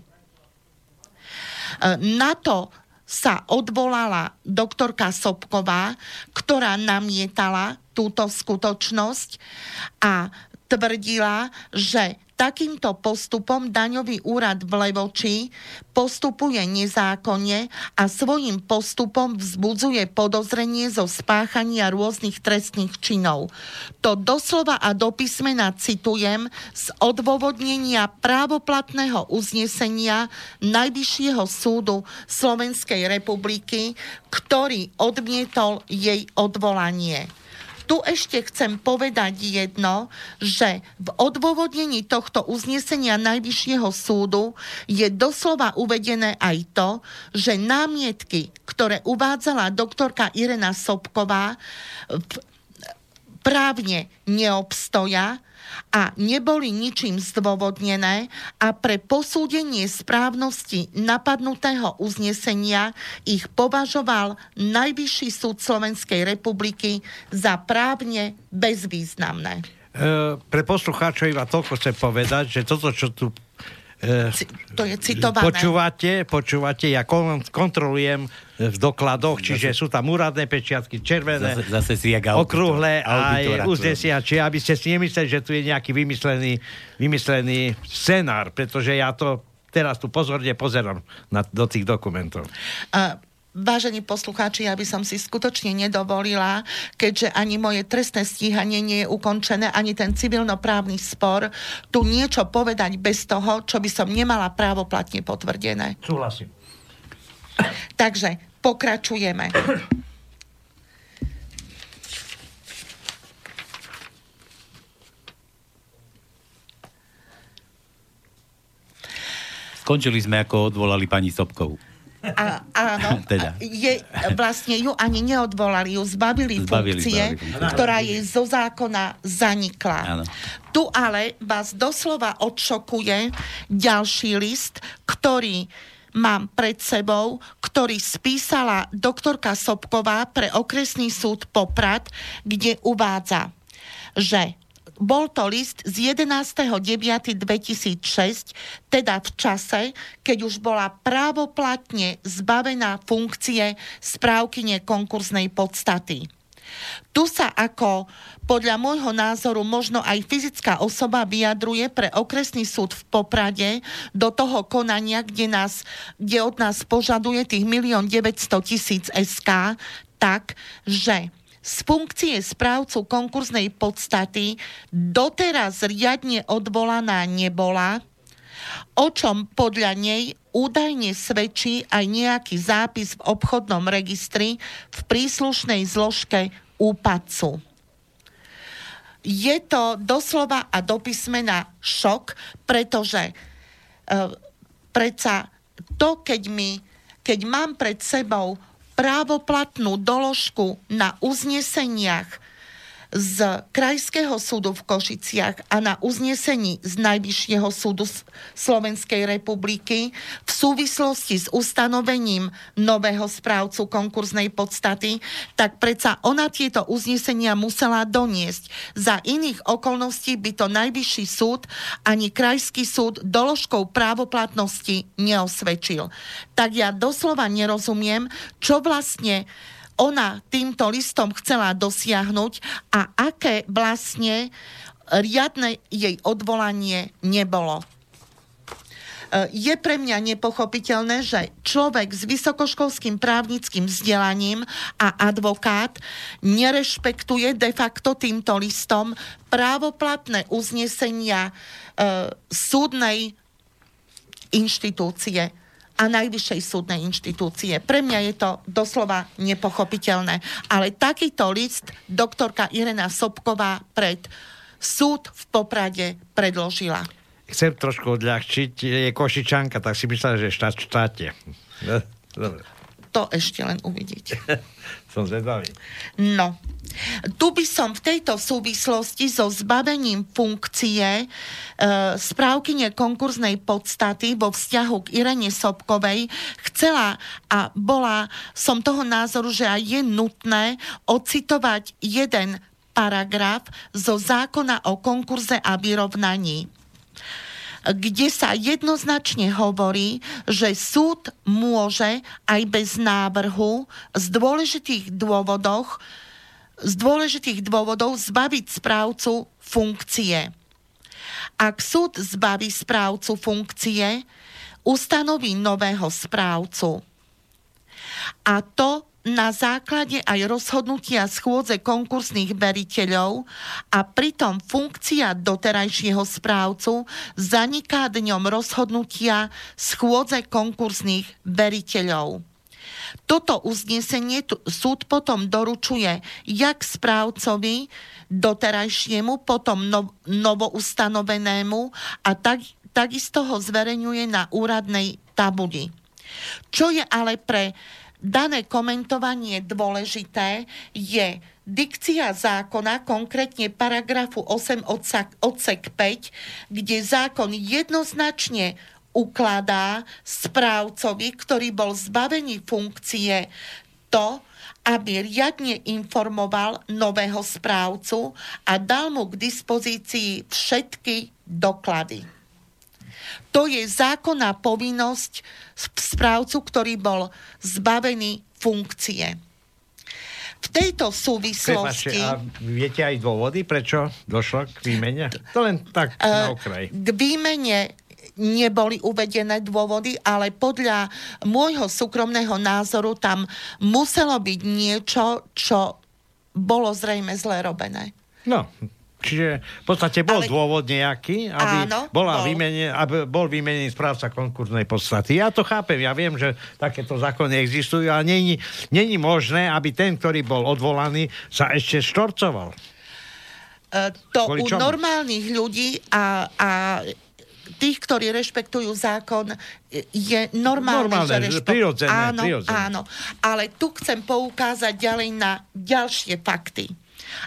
Uh, na to sa odvolala doktorka Sobková, ktorá namietala túto skutočnosť a tvrdila, že takýmto postupom daňový úrad v Levoči postupuje nezákonne a svojim postupom vzbudzuje podozrenie zo spáchania rôznych trestných činov. To doslova a do písmena citujem z odôvodnenia právoplatného uznesenia Najvyššieho súdu Slovenskej republiky, ktorý odmietol jej odvolanie tu ešte chcem povedať jedno, že v odôvodnení tohto uznesenia Najvyššieho súdu je doslova uvedené aj to, že námietky, ktoré uvádzala doktorka Irena Sobková, právne neobstoja, a neboli ničím zdôvodnené a pre posúdenie správnosti napadnutého uznesenia ich považoval Najvyšší súd Slovenskej republiky za právne bezvýznamné. E, pre poslucháčov iba toľko chcem povedať, že toto, čo tu to je citované. Počúvate, počúvate, ja kontrolujem v dokladoch, čiže sú tam úradné pečiatky, červené, zase, zase si jak okrúhle aj uznesiači, aby ste si nemysleli, že tu je nejaký vymyslený, vymyslený scenár, pretože ja to teraz tu pozorne pozerám na, do tých dokumentov. Uh, Vážení poslucháči, ja by som si skutočne nedovolila, keďže ani moje trestné stíhanie nie je ukončené, ani ten civilnoprávny spor, tu niečo povedať bez toho, čo by som nemala právoplatne potvrdené. Súhlasím. Takže pokračujeme. Skončili sme, ako odvolali pani Sobkovú. A, áno, teda. je, vlastne ju ani neodvolali, ju zbavili, zbavili funkcie, zbavili. ktorá jej zo zákona zanikla. Áno. Tu ale vás doslova odšokuje ďalší list, ktorý mám pred sebou, ktorý spísala doktorka Sobková pre okresný súd Poprad, kde uvádza, že bol to list z 11.9.2006, teda v čase, keď už bola právoplatne zbavená funkcie správkyne konkurznej podstaty. Tu sa ako podľa môjho názoru možno aj fyzická osoba vyjadruje pre okresný súd v Poprade do toho konania, kde, nás, kde od nás požaduje tých 1 900 000 SK, tak, že z funkcie správcu konkurznej podstaty doteraz riadne odvolaná nebola, o čom podľa nej údajne svedčí aj nejaký zápis v obchodnom registri v príslušnej zložke úpadcu. Je to doslova a do písmena šok, pretože e, predsa to, keď, mi, keď mám pred sebou právoplatnú doložku na uzneseniach z Krajského súdu v Košiciach a na uznesení z Najvyššieho súdu Slovenskej republiky v súvislosti s ustanovením nového správcu konkurznej podstaty, tak predsa ona tieto uznesenia musela doniesť. Za iných okolností by to Najvyšší súd ani Krajský súd doložkou právoplatnosti neosvedčil. Tak ja doslova nerozumiem, čo vlastne ona týmto listom chcela dosiahnuť a aké vlastne riadne jej odvolanie nebolo. E, je pre mňa nepochopiteľné, že človek s vysokoškolským právnickým vzdelaním a advokát nerešpektuje de facto týmto listom právoplatné uznesenia e, súdnej inštitúcie a najvyššej súdnej inštitúcie. Pre mňa je to doslova nepochopiteľné. Ale takýto list doktorka Irena Sobková pred súd v Poprade predložila. Chcem trošku odľahčiť. Je Košičanka, tak si myslela, že štát štáte. Dobre. To ešte len uvidíte. som zvedavý. No, tu by som v tejto súvislosti so zbavením funkcie e, správkyne konkurznej podstaty vo vzťahu k Irene Sobkovej chcela a bola som toho názoru, že aj je nutné ocitovať jeden paragraf zo zákona o konkurze a vyrovnaní kde sa jednoznačne hovorí, že súd môže aj bez návrhu z dôležitých dôvodoch z dôležitých dôvodov zbaviť správcu funkcie. Ak súd zbaví správcu funkcie, ustanoví nového správcu. A to na základe aj rozhodnutia schôdze konkursných veriteľov a pritom funkcia doterajšieho správcu zaniká dňom rozhodnutia schôdze konkursných veriteľov. Toto uznesenie súd potom doručuje jak správcovi doterajšiemu, potom no, novoustanovenému a tak, takisto ho zverejňuje na úradnej tabuli. Čo je ale pre dané komentovanie dôležité, je dikcia zákona, konkrétne paragrafu 8 odsek, odsek 5, kde zákon jednoznačne ukladá správcovi, ktorý bol zbavený funkcie, to, aby riadne informoval nového správcu a dal mu k dispozícii všetky doklady. To je zákonná povinnosť správcu, ktorý bol zbavený funkcie. V tejto súvislosti... a viete aj dôvody, prečo došlo k výmene? To len tak na okraj. K výmene neboli uvedené dôvody, ale podľa môjho súkromného názoru tam muselo byť niečo, čo bolo zrejme zle robené. No, Čiže v podstate bol Ale... dôvod nejaký, aby, Áno, bola bol. Výmene, aby bol vymenený správca konkurznej podstaty. Ja to chápem, ja viem, že takéto zákony existujú, ale není, není možné, aby ten, ktorý bol odvolaný, sa ešte štorcoval. Uh, to u normálnych ľudí a, a tých, ktorí rešpektujú zákon, je normálne, normálne že rešpekt... prirodzené, áno, prirodzené. áno. Ale tu chcem poukázať ďalej na ďalšie fakty.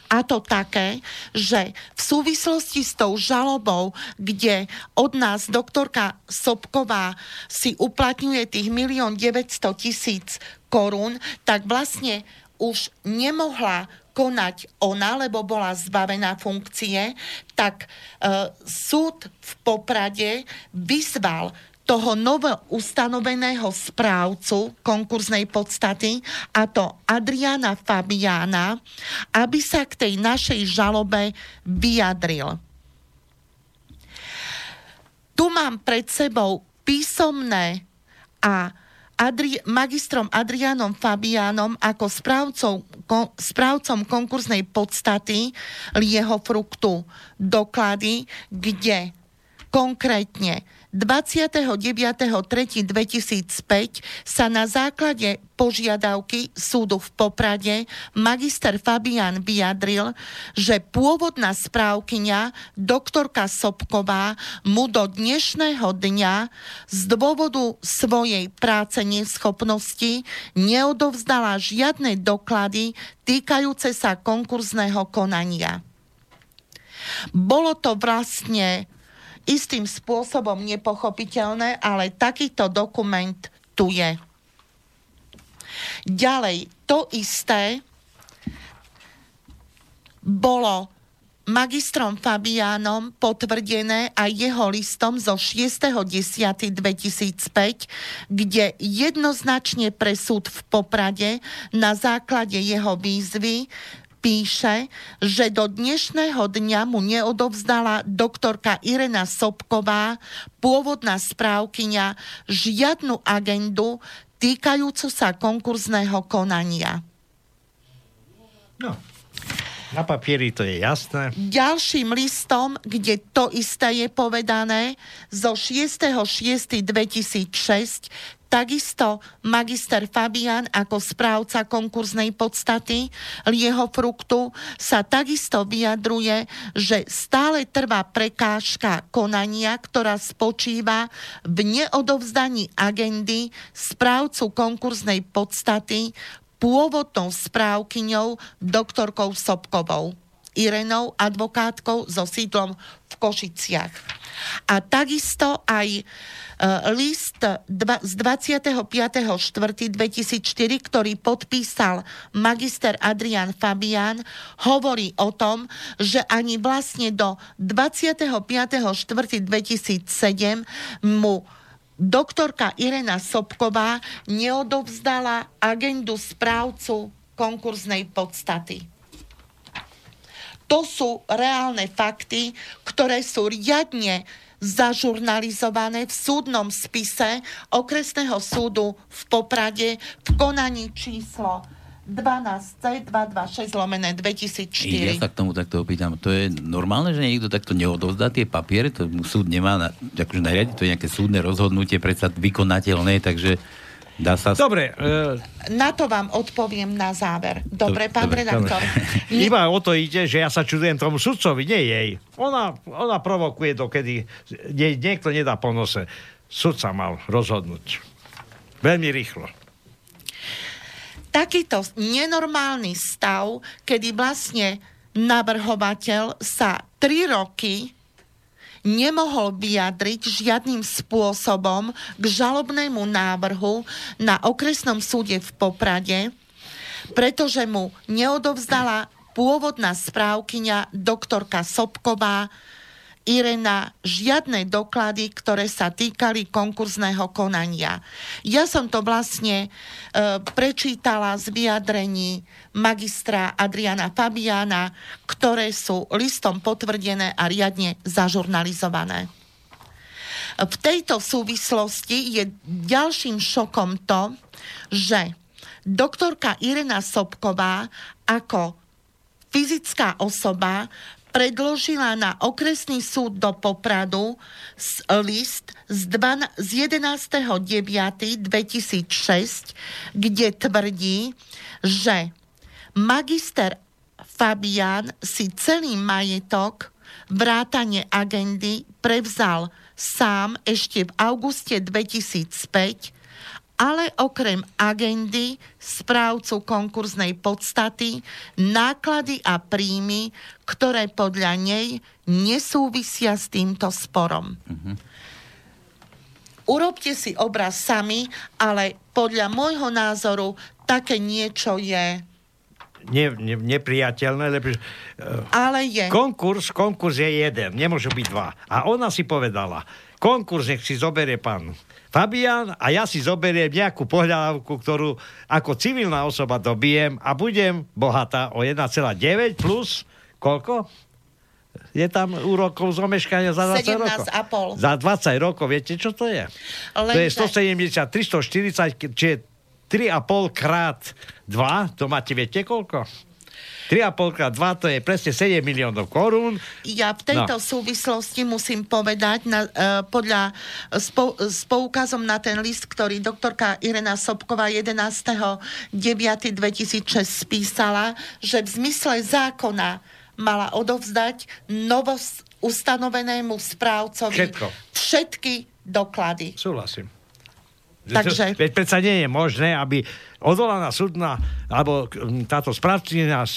A to také, že v súvislosti s tou žalobou, kde od nás doktorka Sobková si uplatňuje tých milión 900 tisíc korún, tak vlastne už nemohla konať ona, lebo bola zbavená funkcie, tak e, súd v Poprade vyzval toho novo ustanoveného správcu konkurznej podstaty, a to Adriana Fabiana, aby sa k tej našej žalobe vyjadril. Tu mám pred sebou písomné a Adri- magistrom Adrianom Fabianom ako správcom, kon- správcom konkurznej podstaty lieho fruktu doklady, kde konkrétne 29.3.2005 sa na základe požiadavky súdu v Poprade magister Fabian vyjadril, že pôvodná správkyňa doktorka Sobková mu do dnešného dňa z dôvodu svojej práce neschopnosti neodovzdala žiadne doklady týkajúce sa konkurzného konania. Bolo to vlastne istým spôsobom nepochopiteľné, ale takýto dokument tu je. Ďalej, to isté bolo magistrom Fabiánom potvrdené aj jeho listom zo 6.10.2005, kde jednoznačne pre súd v Poprade na základe jeho výzvy píše, že do dnešného dňa mu neodovzdala doktorka Irena Sobková, pôvodná správkyňa, žiadnu agendu týkajúcu sa konkurzného konania. No, na papieri to je jasné. Ďalším listom, kde to isté je povedané, zo 6.6.2006, takisto magister Fabian ako správca konkurznej podstaty Lieho fruktu sa takisto vyjadruje, že stále trvá prekážka konania, ktorá spočíva v neodovzdaní agendy správcu konkurznej podstaty pôvodnou správkyňou doktorkou Sobkovou. Irenou, advokátkou so sídlom v Košiciach. A takisto aj e, list z 25.4.2004, ktorý podpísal magister Adrian Fabian, hovorí o tom, že ani vlastne do 25.4.2007 mu doktorka Irena Sobková neodovzdala agendu správcu konkurznej podstaty. To sú reálne fakty, ktoré sú riadne zažurnalizované v súdnom spise okresného súdu v Poprade v konaní číslo 12C 226 lomené 2004. Ja sa k tomu takto opýtam. To je normálne, že niekto takto neodovzdá tie papiere? To súd nemá na, akože nariadiť, to je nejaké súdne rozhodnutie, predsa vykonateľné, takže dá sa... Dobre. Uh... Na to vám odpoviem na záver. Dobre, pán dobre, redaktor. Dobre. Iba o to ide, že ja sa čudujem tomu sudcovi, nie jej. Ona, ona provokuje dokedy nie, niekto nedá po nose. Sud sa mal rozhodnúť. Veľmi rýchlo takýto nenormálny stav, kedy vlastne navrhovateľ sa tri roky nemohol vyjadriť žiadnym spôsobom k žalobnému návrhu na okresnom súde v Poprade, pretože mu neodovzdala pôvodná správkyňa doktorka Sobková Irena žiadne doklady, ktoré sa týkali konkurzného konania. Ja som to vlastne e, prečítala z vyjadrení magistra Adriana Fabiana, ktoré sú listom potvrdené a riadne zažurnalizované. V tejto súvislosti je ďalším šokom to, že doktorka Irena Sobková ako fyzická osoba predložila na okresný súd do Popradu list z, 11.9.2006, kde tvrdí, že magister Fabian si celý majetok vrátane agendy prevzal sám ešte v auguste 2005 ale okrem agendy správcu konkurznej podstaty, náklady a príjmy, ktoré podľa nej nesúvisia s týmto sporom. Mm-hmm. Urobte si obraz sami, ale podľa môjho názoru také niečo je ne, ne, nepriateľné, lebo uh, ale je. Konkurs, konkurs je jeden, nemôže byť dva. A ona si povedala, konkurs nech si zoberie pán Fabian a ja si zoberiem nejakú pohľadávku, ktorú ako civilná osoba dobijem a budem bohatá o 1,9 plus koľko? Je tam úrokov z omeškania za 20 rokov. Za 20 rokov, viete, čo to je? Lenže... To je 170, 340, čiže 3,5 krát 2, to máte, viete koľko? 3,5 krát 2 to je presne 7 miliónov korún. Ja v tejto no. súvislosti musím povedať, na, uh, podľa s, pou, s poukazom na ten list, ktorý doktorka Irena Sobková 11.9.2006 spísala, že v zmysle zákona mala odovzdať novos ustanovenému správcovi Všetko. všetky doklady. Súhlasím. Takže... Veď predsa nie je možné, aby odvolaná súdna, alebo táto správcina e,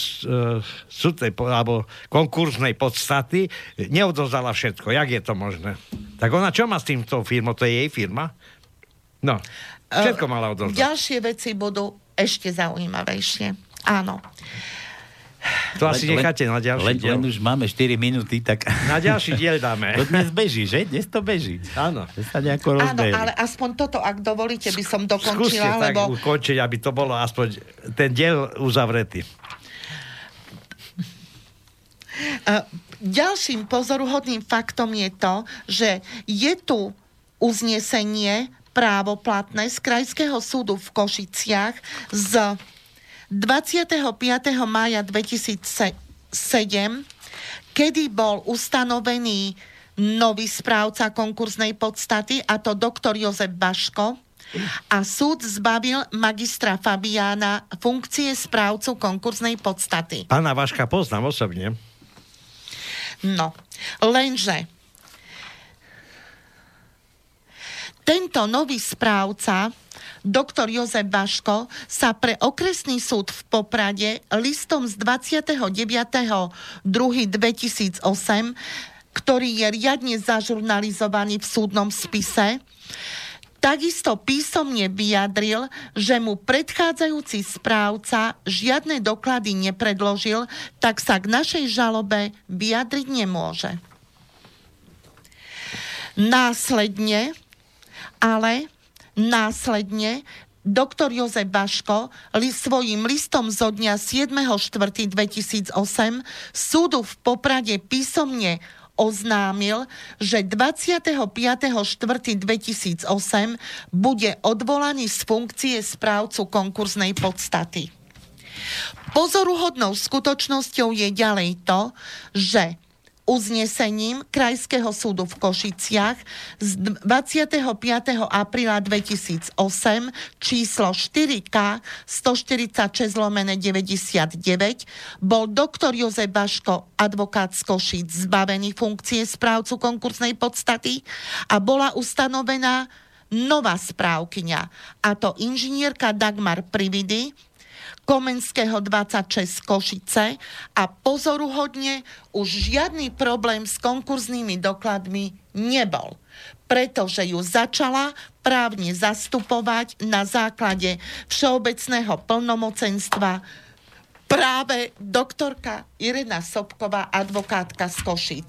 súdnej, alebo konkurznej podstaty neodovzdala všetko. Jak je to možné? Tak ona čo má s týmto firmou? To je jej firma? No, všetko mala odovzdať. Ďalšie veci budú ešte zaujímavejšie. Áno. To asi len, necháte na ďalší len, diel. Len už máme 4 minúty, tak... Na ďalší diel dáme. To dnes beží, že? Dnes to beží. Áno. To sa nejako Áno, ale aspoň toto, ak dovolíte, by som dokončila, Skúste lebo... tak ukončiť, aby to bolo aspoň ten diel uzavretý. Uh, ďalším pozoruhodným faktom je to, že je tu uznesenie právoplatné z Krajského súdu v Košiciach z 25. mája 2007, kedy bol ustanovený nový správca konkurznej podstaty, a to doktor Jozef Baško, a súd zbavil magistra Fabiána funkcie správcu konkurznej podstaty. Pána Vaška poznám osobne. No, lenže tento nový správca doktor Jozef Baško sa pre okresný súd v Poprade listom z 29.2.2008, ktorý je riadne zažurnalizovaný v súdnom spise, Takisto písomne vyjadril, že mu predchádzajúci správca žiadne doklady nepredložil, tak sa k našej žalobe vyjadriť nemôže. Následne, ale Následne doktor Jozef Baško li, svojim listom zo dňa 7.4.2008 súdu v Poprade písomne oznámil, že 25.4.2008 bude odvolaný z funkcie správcu konkurznej podstaty. Pozoruhodnou skutočnosťou je ďalej to, že uznesením Krajského súdu v Košiciach z 25. apríla 2008 číslo 4K 146 lomené 99 bol doktor Jozef Baško, advokát z Košic, zbavený funkcie správcu konkursnej podstaty a bola ustanovená nová správkyňa, a to inžinierka Dagmar Prividy, Komenského 26 Košice a pozoruhodne už žiadny problém s konkurznými dokladmi nebol, pretože ju začala právne zastupovať na základe všeobecného plnomocenstva práve doktorka Irena Sobková, advokátka z Košic.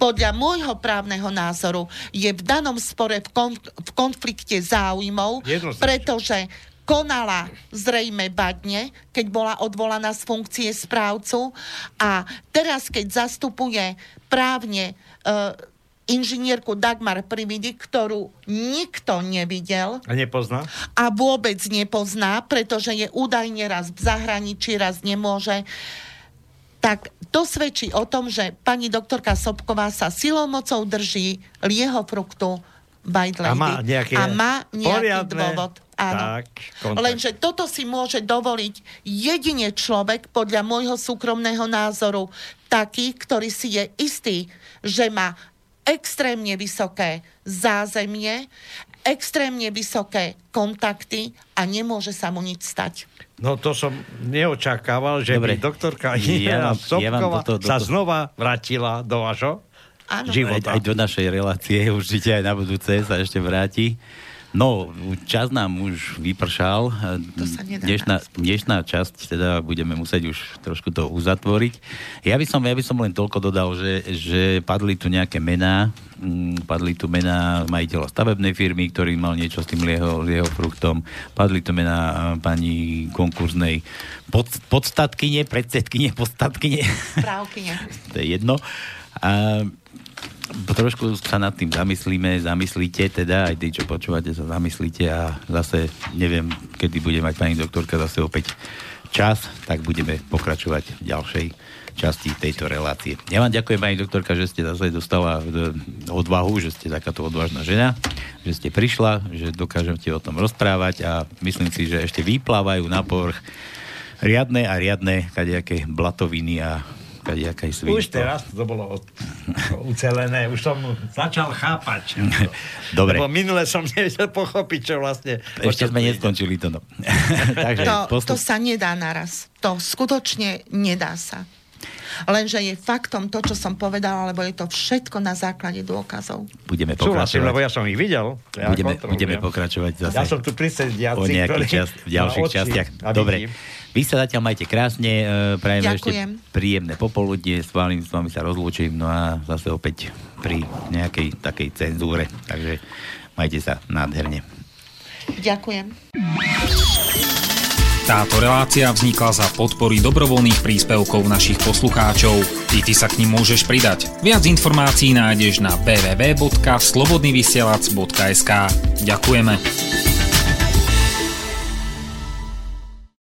Podľa môjho právneho názoru je v danom spore v, konf- v konflikte záujmov, pretože konala zrejme badne, keď bola odvolaná z funkcie správcu a teraz, keď zastupuje právne uh, inžinierku Dagmar Prividi, ktorú nikto nevidel. A nepozná? A vôbec nepozná, pretože je údajne raz v zahraničí, raz nemôže. Tak to svedčí o tom, že pani doktorka Sobková sa silou mocou drží lieho fruktu White Lady. A má, nejaké a má nejaký poriadne, dôvod. Áno. Tak, kontakt. Lenže toto si môže dovoliť jedine človek, podľa môjho súkromného názoru, taký, ktorý si je istý, že má extrémne vysoké zázemie, extrémne vysoké kontakty a nemôže sa mu nič stať. No to som neočakával, že Dobre. by doktorka Ja vám- ja vám Sobková toto- toto- sa znova vrátila do vašho Áno. Aj, života. aj do našej relácie určite aj na budúce sa ešte vráti. No, čas nám už vypršal. To sa nedá Dnešná, dnešná časť, teda budeme musieť už trošku to uzatvoriť. Ja by som, ja by som len toľko dodal, že, že padli tu nejaké mená, mm, padli tu mená majiteľa stavebnej firmy, ktorý mal niečo s tým lieho, lieho fruktom, padli tu mená eh, pani konkurznej pod, podstatkyne, predsedkyne, podstatkyne. Správkyne. to je jedno. A trošku sa nad tým zamyslíme, zamyslíte teda, aj tí, čo počúvate, sa zamyslíte a zase neviem, kedy bude mať pani doktorka zase opäť čas, tak budeme pokračovať v ďalšej časti tejto relácie. Ja vám ďakujem, pani doktorka, že ste zase dostala e, odvahu, že ste takáto odvážna žena, že ste prišla, že dokážete o tom rozprávať a myslím si, že ešte vyplávajú na povrch riadne a riadne kadejaké blatoviny a kadejaké svinstvo. Už teraz to bolo ucelené, už som začal chápať. Dobre. Lebo minule som nevedel pochopiť, čo vlastne... Ešte sme neskončili to. No. Takže, to, posluch... to sa nedá naraz. To skutočne nedá sa. Lenže je faktom to, čo som povedala, lebo je to všetko na základe dôkazov. Budeme pokračovať. Súhlasím, lebo ja som ich videl. Ja budeme, budeme pokračovať zase. Ja som tu prisediaci, o nejakých čas, v ďalších častiach. Dobre. Vy sa zatiaľ majte krásne, e, prajem ešte príjemné popoludne, s vami, s vami sa rozlúčim, no a zase opäť pri nejakej takej cenzúre. Takže majte sa nádherne. Ďakujem. Táto relácia vznikla za podpory dobrovoľných príspevkov našich poslucháčov. Ty, ty sa k ním môžeš pridať. Viac informácií nájdeš na www.slobodnyvysielac.sk Ďakujeme.